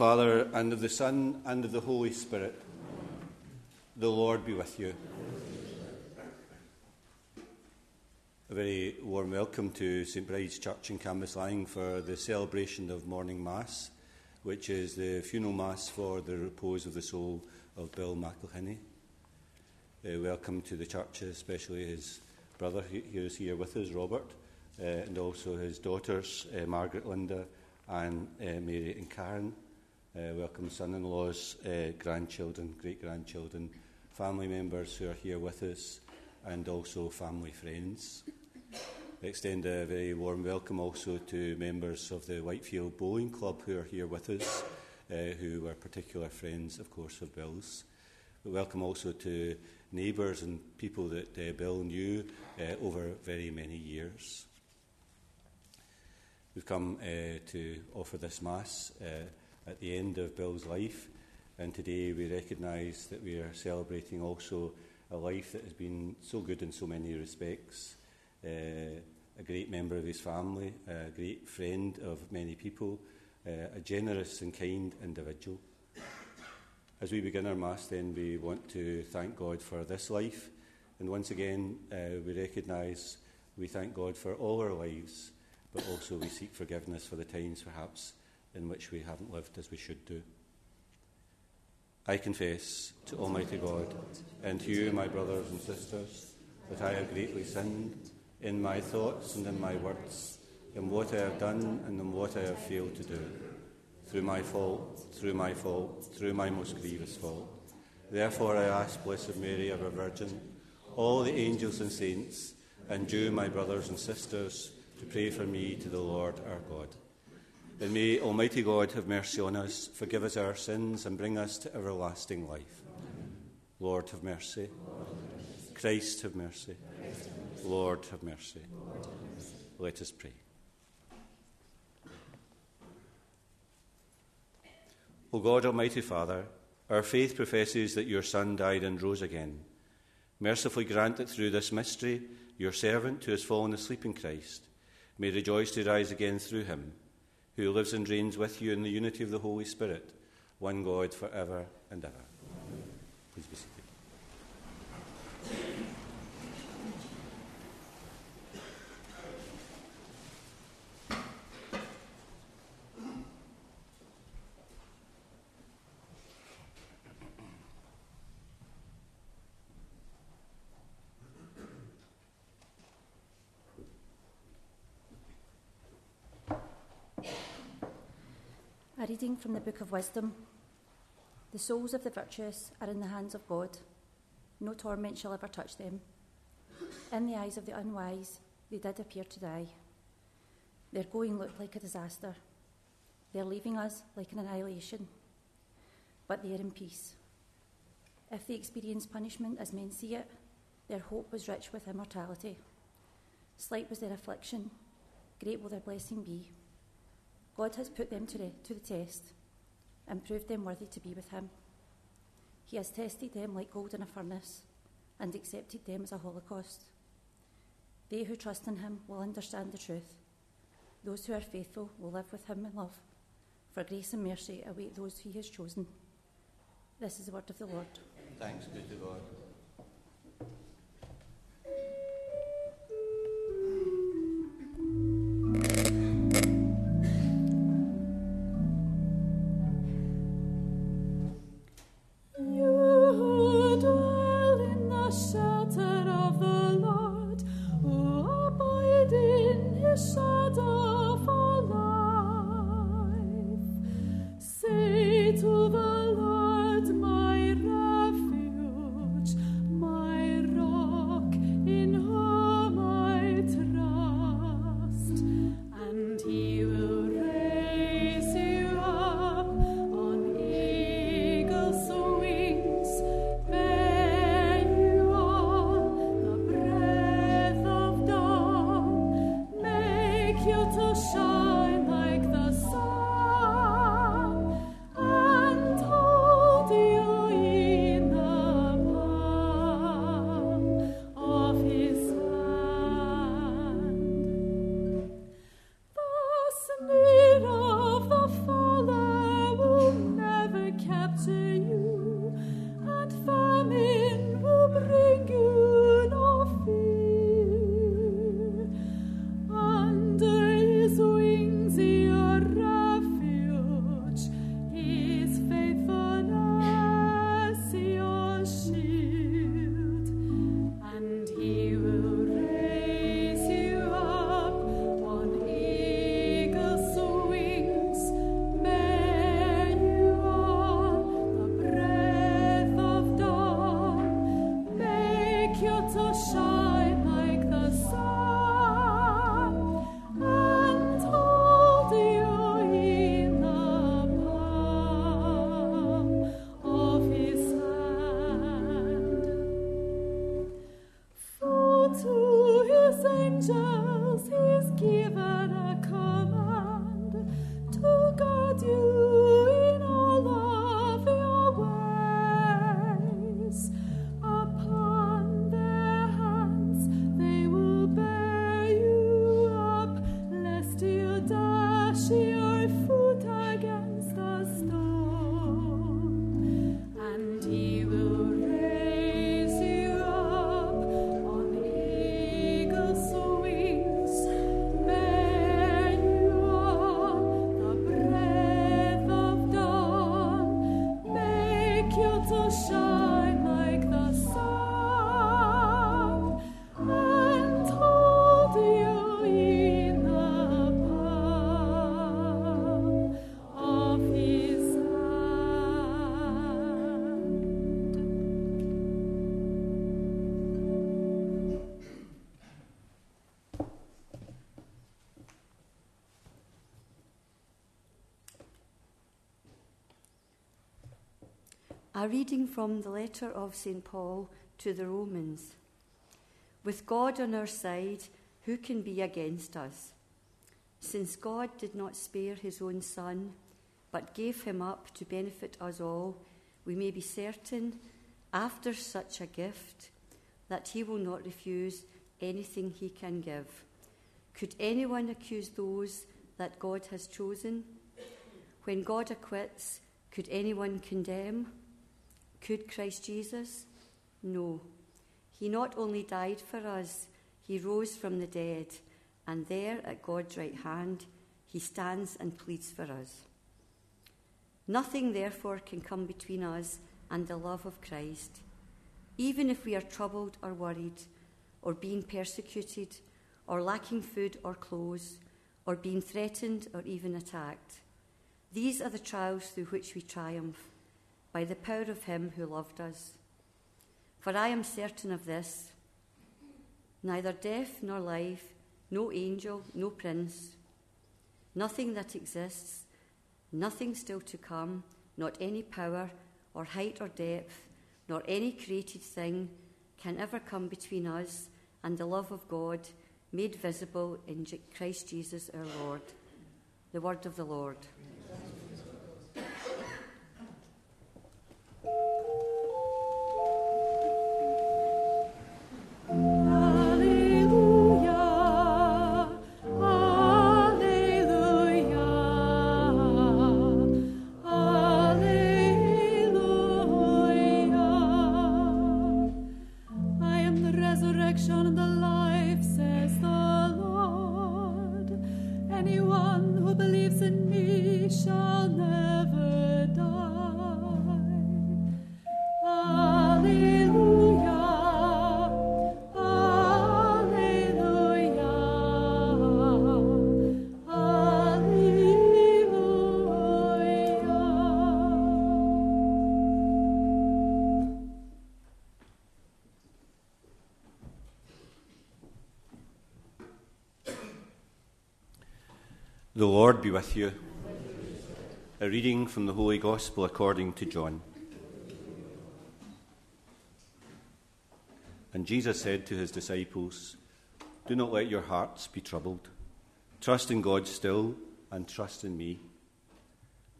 Father, and of the Son, and of the Holy Spirit. The Lord be with you. A very warm welcome to St Bride's Church in Cambuslang for the celebration of Morning Mass, which is the funeral Mass for the repose of the soul of Bill McElhinney. Uh, welcome to the church, especially his brother who is here with us, Robert, uh, and also his daughters, uh, Margaret, Linda, and uh, Mary and Karen uh, welcome son in laws, uh, grandchildren, great grandchildren, family members who are here with us, and also family friends. I extend a very warm welcome also to members of the Whitefield Bowling Club who are here with us, uh, who were particular friends, of course, of Bill's. But welcome also to neighbours and people that uh, Bill knew uh, over very many years. We've come uh, to offer this Mass uh, at the end of Bill's life. And today we recognise that we are celebrating also a life that has been so good in so many respects. Uh, a great member of his family, a great friend of many people, uh, a generous and kind individual. As we begin our Mass, then, we want to thank God for this life. And once again, uh, we recognise we thank God for all our lives, but also we seek forgiveness for the times perhaps in which we haven't lived as we should do. I confess to Almighty God and to you, my brothers and sisters, that I have greatly sinned in my thoughts and in my words, in what I have done and in what I have failed to do, through my fault, through my fault, through my most grievous fault. Therefore I ask Blessed Mary, ever Virgin, all the angels and saints, and you, my brothers and sisters, to pray for me to the Lord our God. And may Almighty God have mercy on us, forgive us our sins, and bring us to everlasting life. Amen. Lord, have mercy. Lord, have mercy. Christ, have mercy. Christ, have mercy. Lord, have mercy. Lord, have mercy. Let us pray. O God, Almighty Father, our faith professes that your Son died and rose again. Mercifully grant that through this mystery, your servant who has fallen asleep in Christ may rejoice to rise again through him who lives and reigns with you in the unity of the Holy Spirit, one God for ever and ever. Please be seated. A reading from the Book of Wisdom. The souls of the virtuous are in the hands of God. No torment shall ever touch them. In the eyes of the unwise, they did appear to die. Their going looked like a disaster. They're leaving us like an annihilation. But they are in peace. If they experience punishment as men see it, their hope was rich with immortality. Slight was their affliction, great will their blessing be. God has put them to the, to the test and proved them worthy to be with Him. He has tested them like gold in a furnace and accepted them as a holocaust. They who trust in Him will understand the truth. Those who are faithful will live with Him in love, for grace and mercy await those He has chosen. This is the word of the Lord. Thanks be to God. So. A reading from the letter of St. Paul to the Romans. With God on our side, who can be against us? Since God did not spare his own Son, but gave him up to benefit us all, we may be certain, after such a gift, that he will not refuse anything he can give. Could anyone accuse those that God has chosen? When God acquits, could anyone condemn? Could Christ Jesus? No. He not only died for us, he rose from the dead, and there at God's right hand, he stands and pleads for us. Nothing, therefore, can come between us and the love of Christ, even if we are troubled or worried, or being persecuted, or lacking food or clothes, or being threatened or even attacked. These are the trials through which we triumph, by the power of Him who loved us. For I am certain of this neither death nor life, no angel, no prince, nothing that exists, nothing still to come, not any power or height or depth, nor any created thing can ever come between us and the love of God made visible in Christ Jesus our Lord. The word of the Lord. The Lord be with you. A reading from the Holy Gospel according to John. And Jesus said to his disciples, Do not let your hearts be troubled. Trust in God still, and trust in me.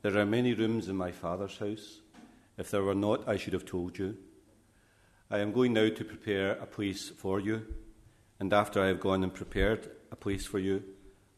There are many rooms in my Father's house. If there were not, I should have told you. I am going now to prepare a place for you, and after I have gone and prepared a place for you,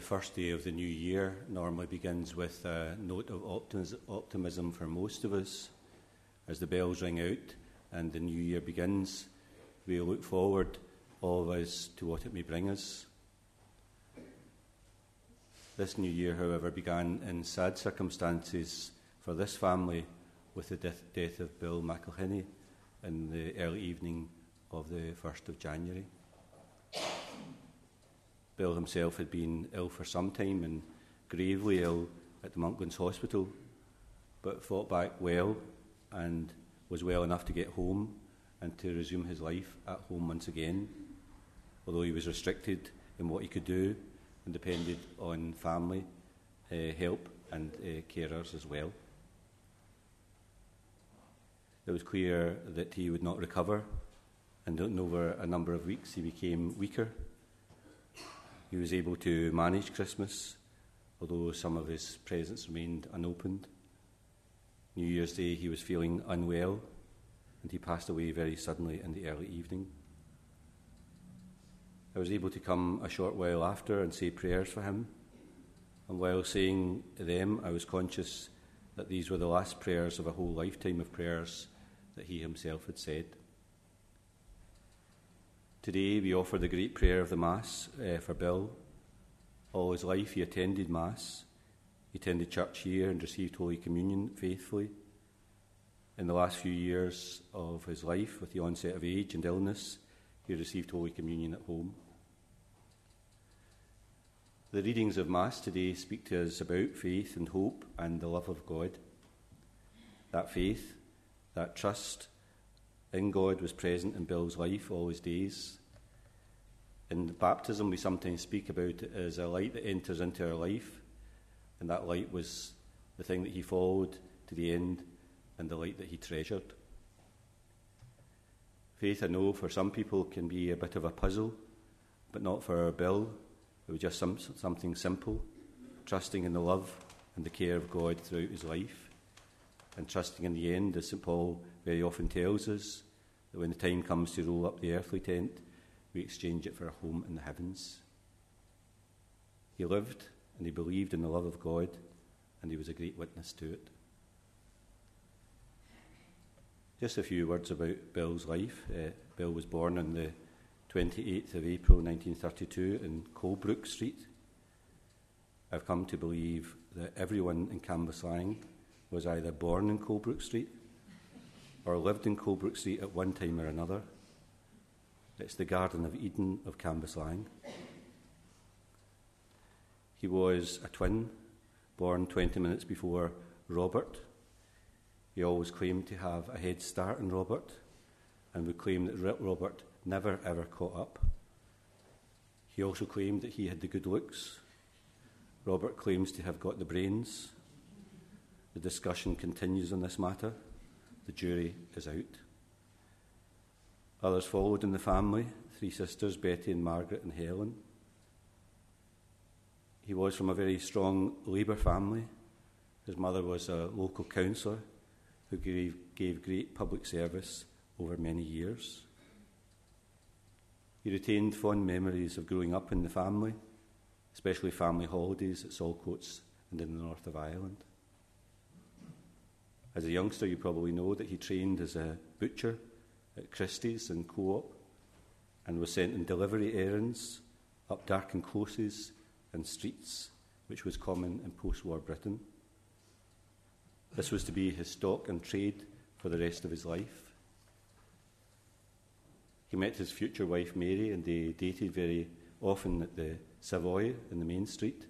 The first day of the new year normally begins with a note of optimism for most of us. As the bells ring out and the new year begins, we look forward, all of us, to what it may bring us. This new year, however, began in sad circumstances for this family with the death, of Bill McElhinney in the early evening of the 1st of January. Bill himself had been ill for some time and gravely ill at the Monklands Hospital, but fought back well and was well enough to get home and to resume his life at home once again, although he was restricted in what he could do and depended on family uh, help and uh, carers as well. It was clear that he would not recover, and over a number of weeks he became weaker he was able to manage Christmas, although some of his presents remained unopened. New Year's Day, he was feeling unwell, and he passed away very suddenly in the early evening. I was able to come a short while after and say prayers for him. And while saying them, I was conscious that these were the last prayers of a whole lifetime of prayers that he himself had said. Today we offer the great prayer of the Mass uh, for Bill. All his life he attended Mass. He attended church here and received Holy Communion faithfully. In the last few years of his life, with the onset of age and illness, he received Holy Communion at home. The readings of Mass today speak to us about faith and hope and the love of God. That faith, that trust, in God was present in Bill's life all his days. In baptism, we sometimes speak about it as a light that enters into our life, and that light was the thing that he followed to the end and the light that he treasured. Faith, I know, for some people can be a bit of a puzzle, but not for Bill. It was just some, something simple, trusting in the love and the care of God throughout his life. And trusting in the end, as St. Paul very often tells us, that when the time comes to roll up the earthly tent, we exchange it for a home in the heavens. He lived and he believed in the love of God, and he was a great witness to it. Just a few words about Bill's life. Uh, Bill was born on the 28th of April 1932 in Colebrook Street. I've come to believe that everyone in Cambuslang was either born in Colebrook Street or lived in Colebrook Street at one time or another. It's the Garden of Eden of Cambuslang. He was a twin, born 20 minutes before Robert. He always claimed to have a head start on Robert and would claim that Robert never ever caught up. He also claimed that he had the good looks. Robert claims to have got the brains. The discussion continues on this matter. The jury is out. Others followed in the family three sisters, Betty and Margaret and Helen. He was from a very strong Labour family. His mother was a local councillor who gave, gave great public service over many years. He retained fond memories of growing up in the family, especially family holidays at Saltcoats and in the north of Ireland. As a youngster, you probably know that he trained as a butcher at Christie's and Co op and was sent on delivery errands up darkened closes and streets, which was common in post war Britain. This was to be his stock and trade for the rest of his life. He met his future wife Mary and they dated very often at the Savoy in the main street,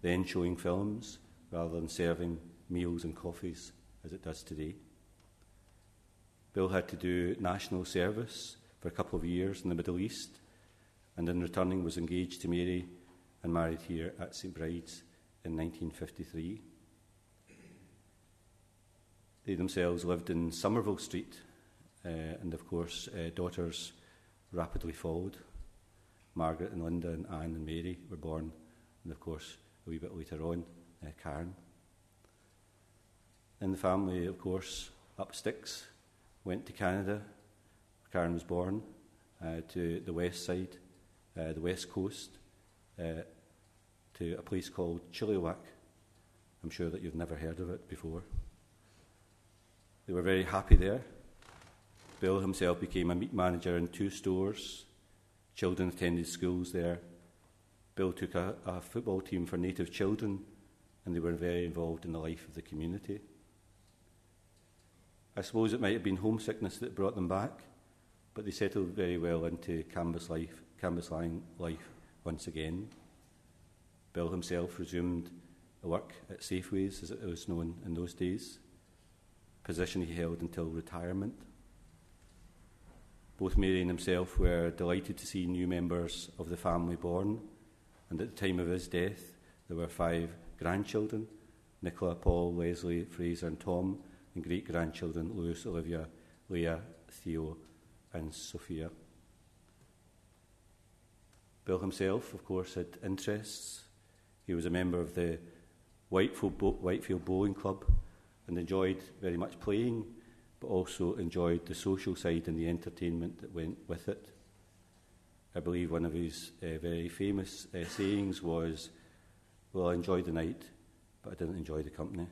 then showing films rather than serving meals and coffees as it does today. Bill had to do national service for a couple of years in the Middle East, and in returning was engaged to Mary and married here at St Bride's in 1953. They themselves lived in Somerville Street, uh, and of course, uh, daughters rapidly followed. Margaret and Linda and Anne and Mary were born, and of course, a wee bit later on, uh, Karen. In the family, of course, up sticks, went to Canada. Karen was born uh, to the west side, uh, the west coast, uh, to a place called Chilliwack. I'm sure that you've never heard of it before. They were very happy there. Bill himself became a meat manager in two stores. Children attended schools there. Bill took a, a football team for native children, and they were very involved in the life of the community. I suppose it might have been homesickness that brought them back, but they settled very well into Cambus life, Cambuslang life once again. Bill himself resumed work at Safeways, as it was known in those days, position he held until retirement. Both Mary and himself were delighted to see new members of the family born, and at the time of his death, there were five grandchildren Nicola, Paul, Leslie, Fraser, and Tom, and great grandchildren Louis, Olivia, Leah, Theo, and Sophia. Bill himself, of course, had interests. He was a member of the Whitefield, Bo- Whitefield Bowling Club and enjoyed very much playing, but also enjoyed the social side and the entertainment that went with it. I believe one of his uh, very famous uh, sayings was, Well, I enjoyed the night, but I didn't enjoy the company.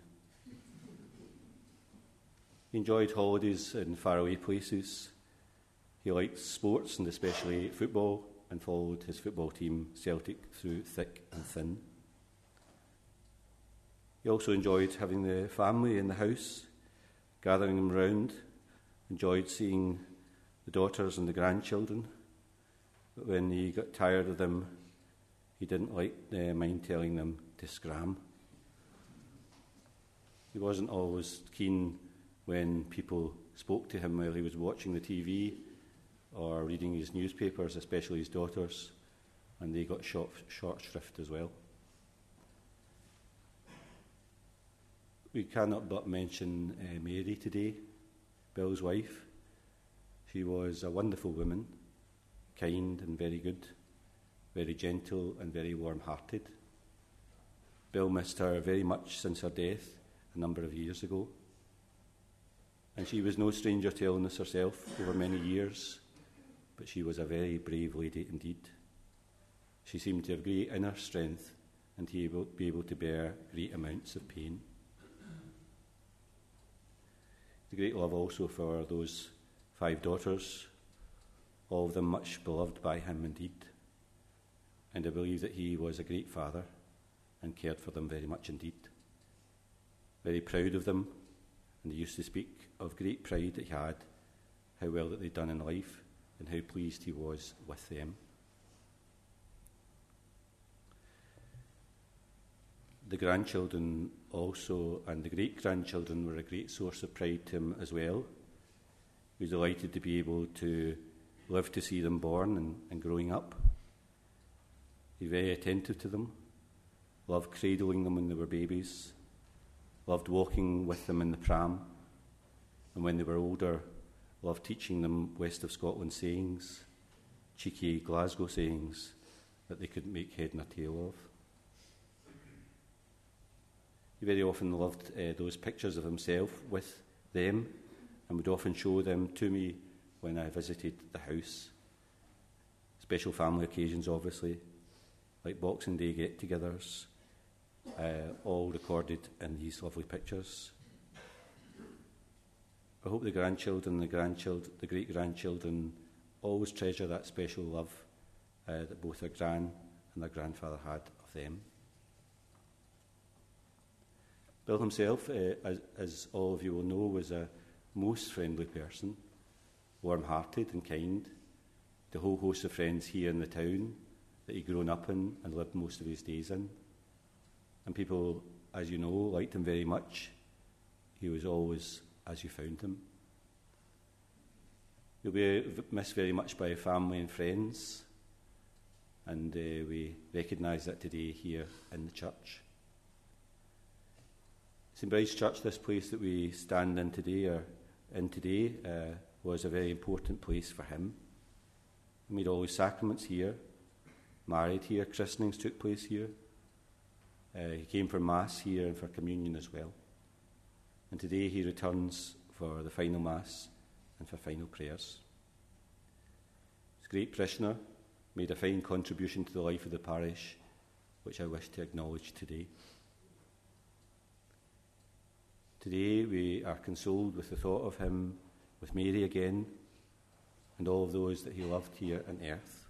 He enjoyed holidays in faraway places. He liked sports and especially football and followed his football team, Celtic, through thick and thin. He also enjoyed having the family in the house, gathering them round, enjoyed seeing the daughters and the grandchildren. But when he got tired of them, he didn't like uh, mind telling them to scram. He wasn't always keen when people spoke to him while he was watching the TV or reading his newspapers, especially his daughters, and they got short, short shrift as well. We cannot but mention uh, Mary today, Bill's wife. She was a wonderful woman, kind and very good, very gentle and very warm hearted. Bill missed her very much since her death a number of years ago. And she was no stranger to illness herself over many years, but she was a very brave lady indeed. She seemed to have great inner strength and to be able to bear great amounts of pain. The great love also for those five daughters, all of them much beloved by him indeed. And I believe that he was a great father and cared for them very much indeed. Very proud of them, and he used to speak of great pride that he had, how well that they'd done in life, and how pleased he was with them. The grandchildren also, and the great grandchildren, were a great source of pride to him as well. He was delighted to be able to live to see them born and, and growing up. He was very attentive to them, loved cradling them when they were babies, loved walking with them in the pram, and when they were older, loved teaching them West of Scotland sayings, cheeky Glasgow sayings that they couldn't make head nor tail of. He very often loved uh, those pictures of himself with them and would often show them to me when I visited the house. Special family occasions, obviously, like Boxing Day get togethers, uh, all recorded in these lovely pictures. I hope the grandchildren, the the great grandchildren always treasure that special love uh, that both their gran and their grandfather had of them. Bill himself, uh, as, as all of you will know, was a most friendly person, warm hearted and kind. The whole host of friends here in the town that he'd grown up in and lived most of his days in. And people, as you know, liked him very much. He was always as you found him. He'll be missed very much by family and friends, and uh, we recognise that today here in the church. St Bride's Church, this place that we stand in today, or in today, uh, was a very important place for him. He made all his sacraments here, married here, christenings took place here. Uh, he came for Mass here and for communion as well. And today he returns for the final Mass and for final prayers. His great parishioner made a fine contribution to the life of the parish, which I wish to acknowledge today. Today we are consoled with the thought of him with Mary again and all of those that he loved here on earth.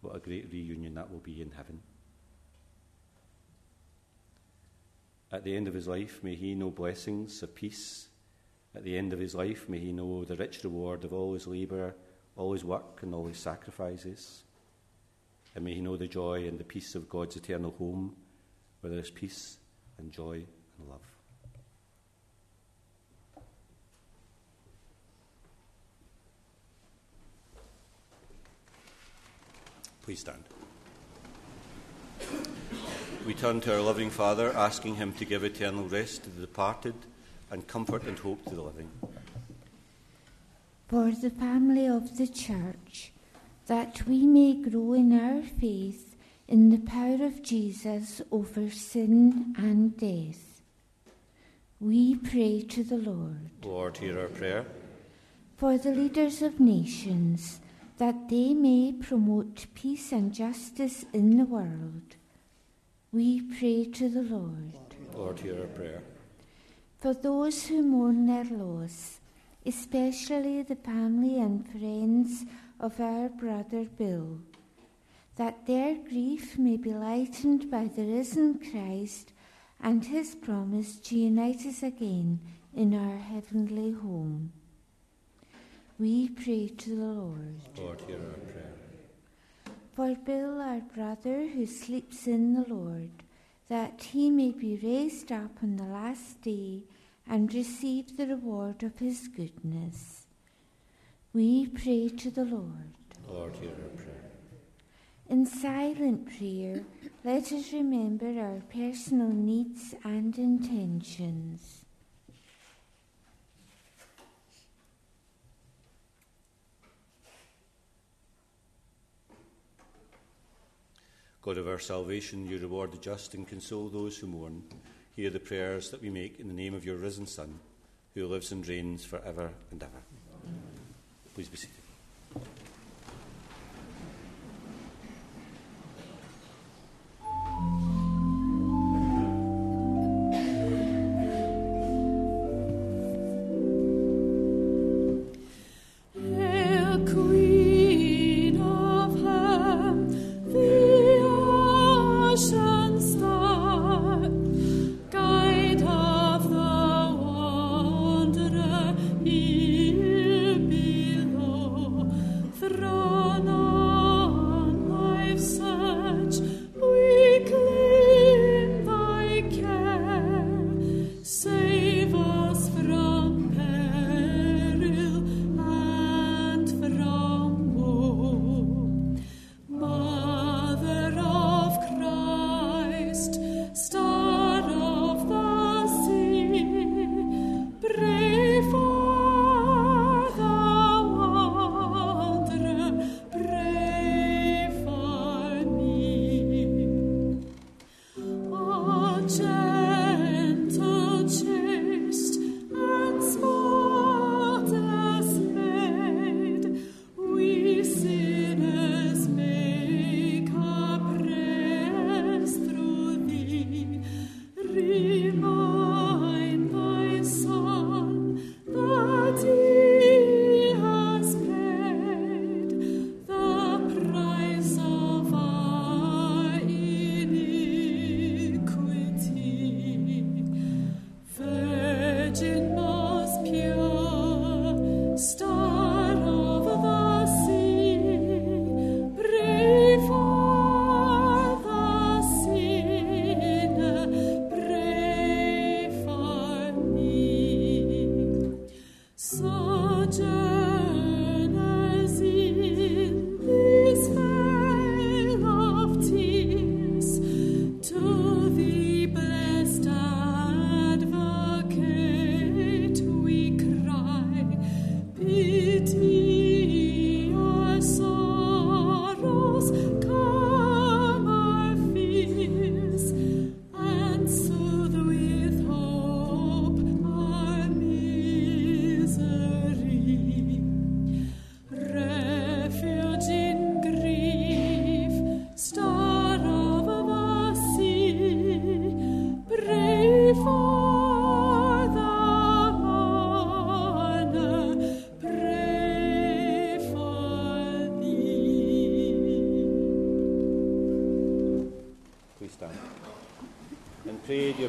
What a great reunion that will be in heaven. At the end of his life, may he know blessings of peace. At the end of his life, may he know the rich reward of all his labour, all his work, and all his sacrifices. And may he know the joy and the peace of God's eternal home, where there is peace and joy and love. Please stand. We turn to our loving Father, asking him to give eternal rest to the departed and comfort and hope to the living. For the family of the Church, that we may grow in our faith in the power of Jesus over sin and death. We pray to the Lord. Lord, hear our prayer. For the leaders of nations, that they may promote peace and justice in the world. We pray to the Lord. Lord, hear our prayer. For those who mourn their loss, especially the family and friends of our brother Bill, that their grief may be lightened by the risen Christ and his promise to unite us again in our heavenly home. We pray to the Lord. Lord, hear our prayer. For Bill, our brother, who sleeps in the Lord, that he may be raised up on the last day and receive the reward of his goodness. We pray to the Lord. Lord, hear our prayer. In silent prayer, let us remember our personal needs and intentions. God of our salvation, you reward the just and console those who mourn. Hear the prayers that we make in the name of your risen Son, who lives and reigns for ever and ever. Please be seated.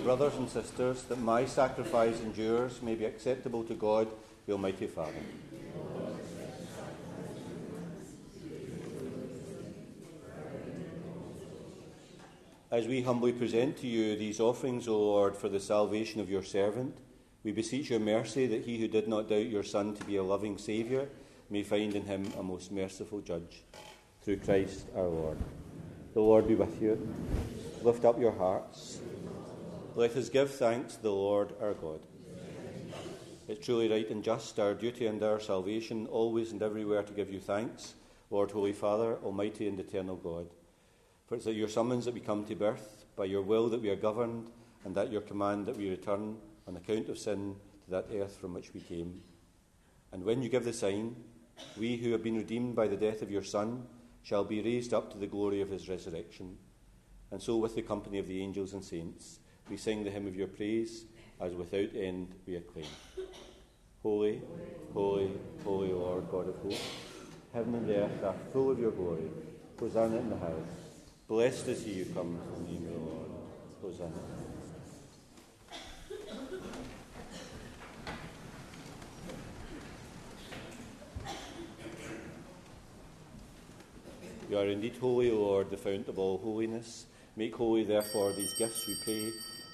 Brothers and sisters, that my sacrifice and yours may be acceptable to God, the Almighty Father. As we humbly present to you these offerings, O Lord, for the salvation of your servant, we beseech your mercy that he who did not doubt your Son to be a loving Saviour may find in him a most merciful judge. Through Christ our Lord. The Lord be with you. Lift up your hearts. Let us give thanks to the Lord our God. It's truly right and just, our duty and our salvation, always and everywhere to give you thanks, Lord, Holy Father, Almighty and Eternal God. For it's at your summons that we come to birth, by your will that we are governed, and at your command that we return, on account of sin, to that earth from which we came. And when you give the sign, we who have been redeemed by the death of your Son shall be raised up to the glory of his resurrection. And so, with the company of the angels and saints, we sing the hymn of your praise as without end we acclaim. Holy, holy, holy Lord God of hosts, heaven and earth are full of your glory. Hosanna in the highest. Blessed is he who comes in the name of the Lord. Hosanna. You are indeed holy, Lord, the fount of all holiness. Make holy, therefore, these gifts, we pray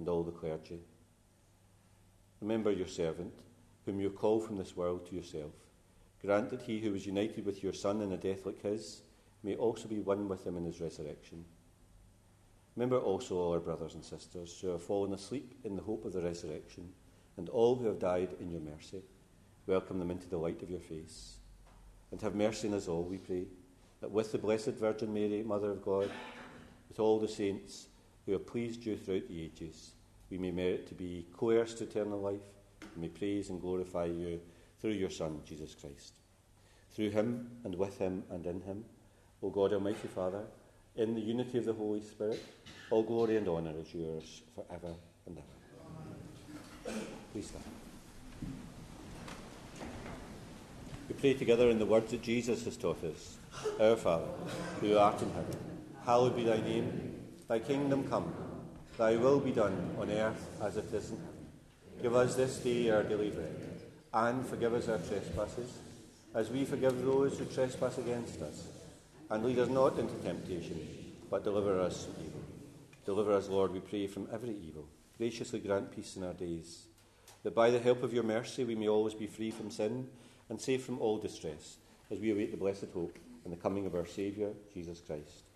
and all the clergy. Remember your servant, whom you call from this world to yourself. Grant that he who was united with your Son in a death like his may also be one with him in his resurrection. Remember also all our brothers and sisters who have fallen asleep in the hope of the resurrection, and all who have died in your mercy. Welcome them into the light of your face. And have mercy on us all, we pray, that with the Blessed Virgin Mary, Mother of God, with all the saints who have pleased you throughout the ages, we may merit to be co heirs to eternal life, and may praise and glorify you through your Son, Jesus Christ. Through him, and with him, and in him, O God, Almighty Father, in the unity of the Holy Spirit, all glory and honour is yours forever and ever. Please stand. We pray together in the words that Jesus has taught us Our Father, who art in heaven, hallowed be thy name. Thy kingdom come, thy will be done on earth as it is in heaven. Give us this day our daily bread, and forgive us our trespasses, as we forgive those who trespass against us. And lead us not into temptation, but deliver us from evil. Deliver us, Lord, we pray, from every evil. Graciously grant peace in our days, that by the help of your mercy we may always be free from sin and safe from all distress, as we await the blessed hope and the coming of our Saviour, Jesus Christ.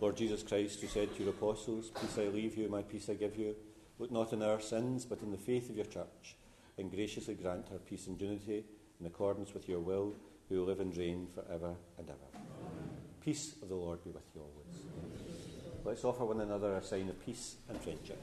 Lord Jesus Christ, who said to your apostles, Peace I leave you, my peace I give you, look not on our sins, but in the faith of your church, and graciously grant her peace and unity in accordance with your will, who live and reign for ever and ever. Amen. Peace of the Lord be with you always. Let's offer one another a sign of peace and friendship.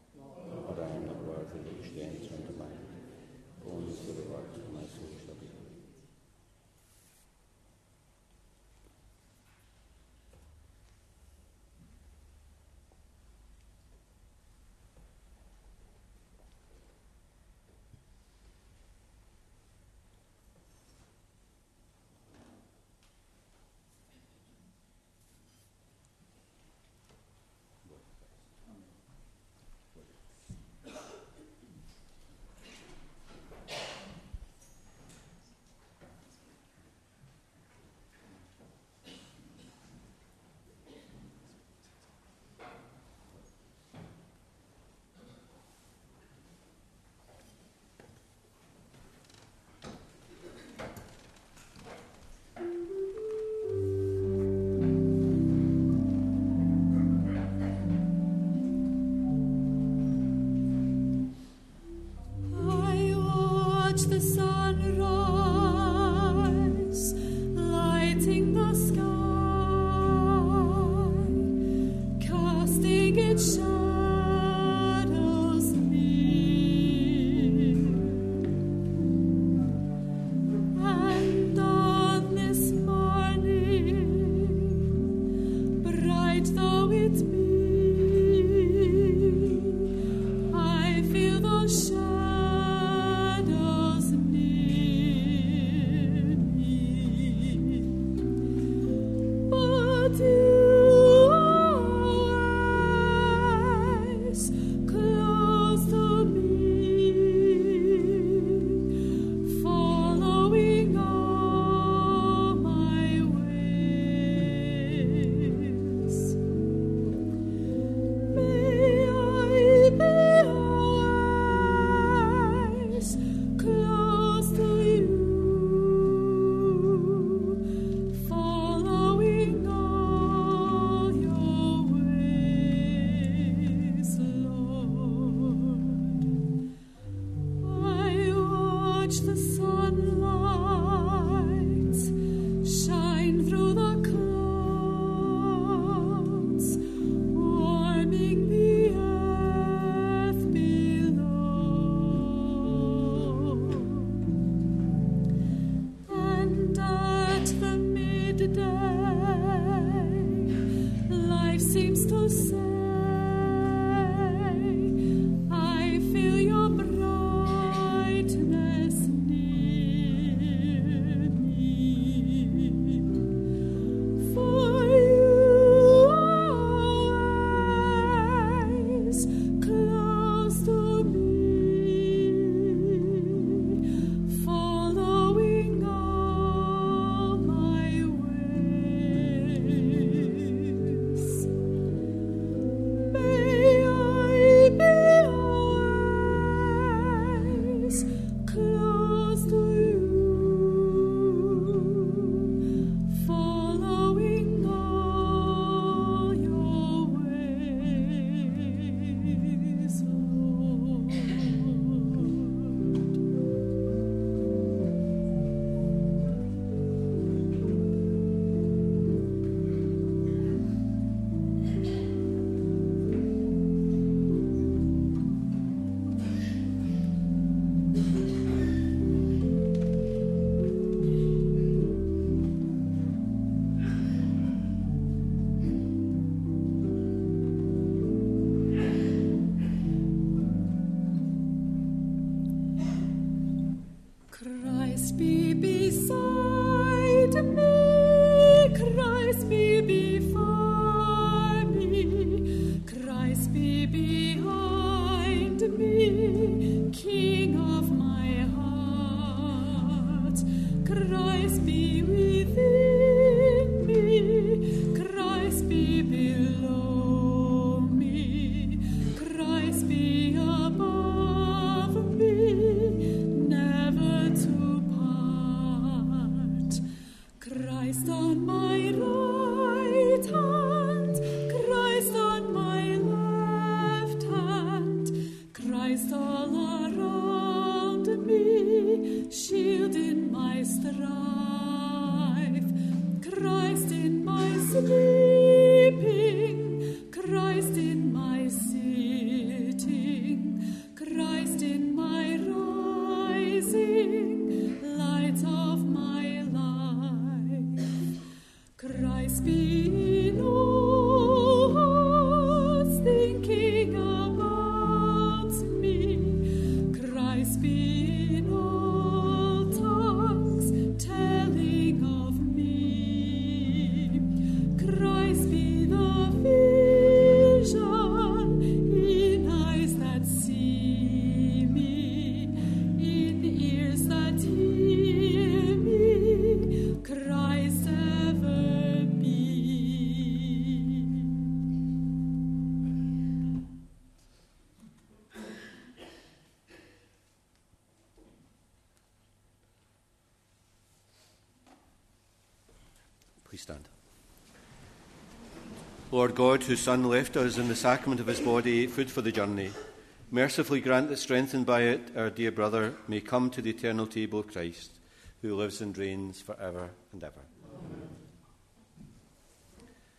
Lord God, whose Son left us in the sacrament of his body food for the journey, mercifully grant that, strengthened by it, our dear brother may come to the eternal table of Christ, who lives and reigns for ever and ever.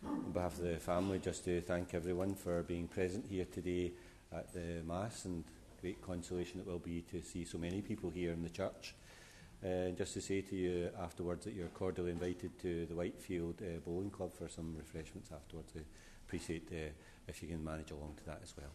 Amen. behalf of the family, just to thank everyone for being present here today at the Mass and great consolation it will be to see so many people here in the church. Uh, just to say to you afterwards that you're cordially invited to the Whitefield uh, Bowling Club for some refreshments afterwards. I appreciate uh, if you can manage along to that as well.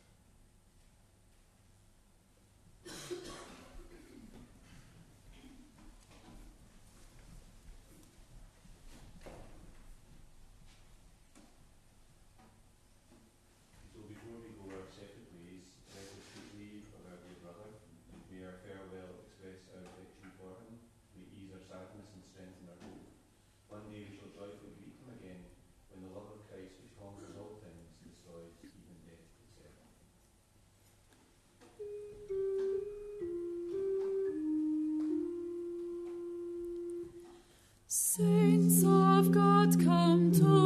come to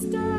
stay.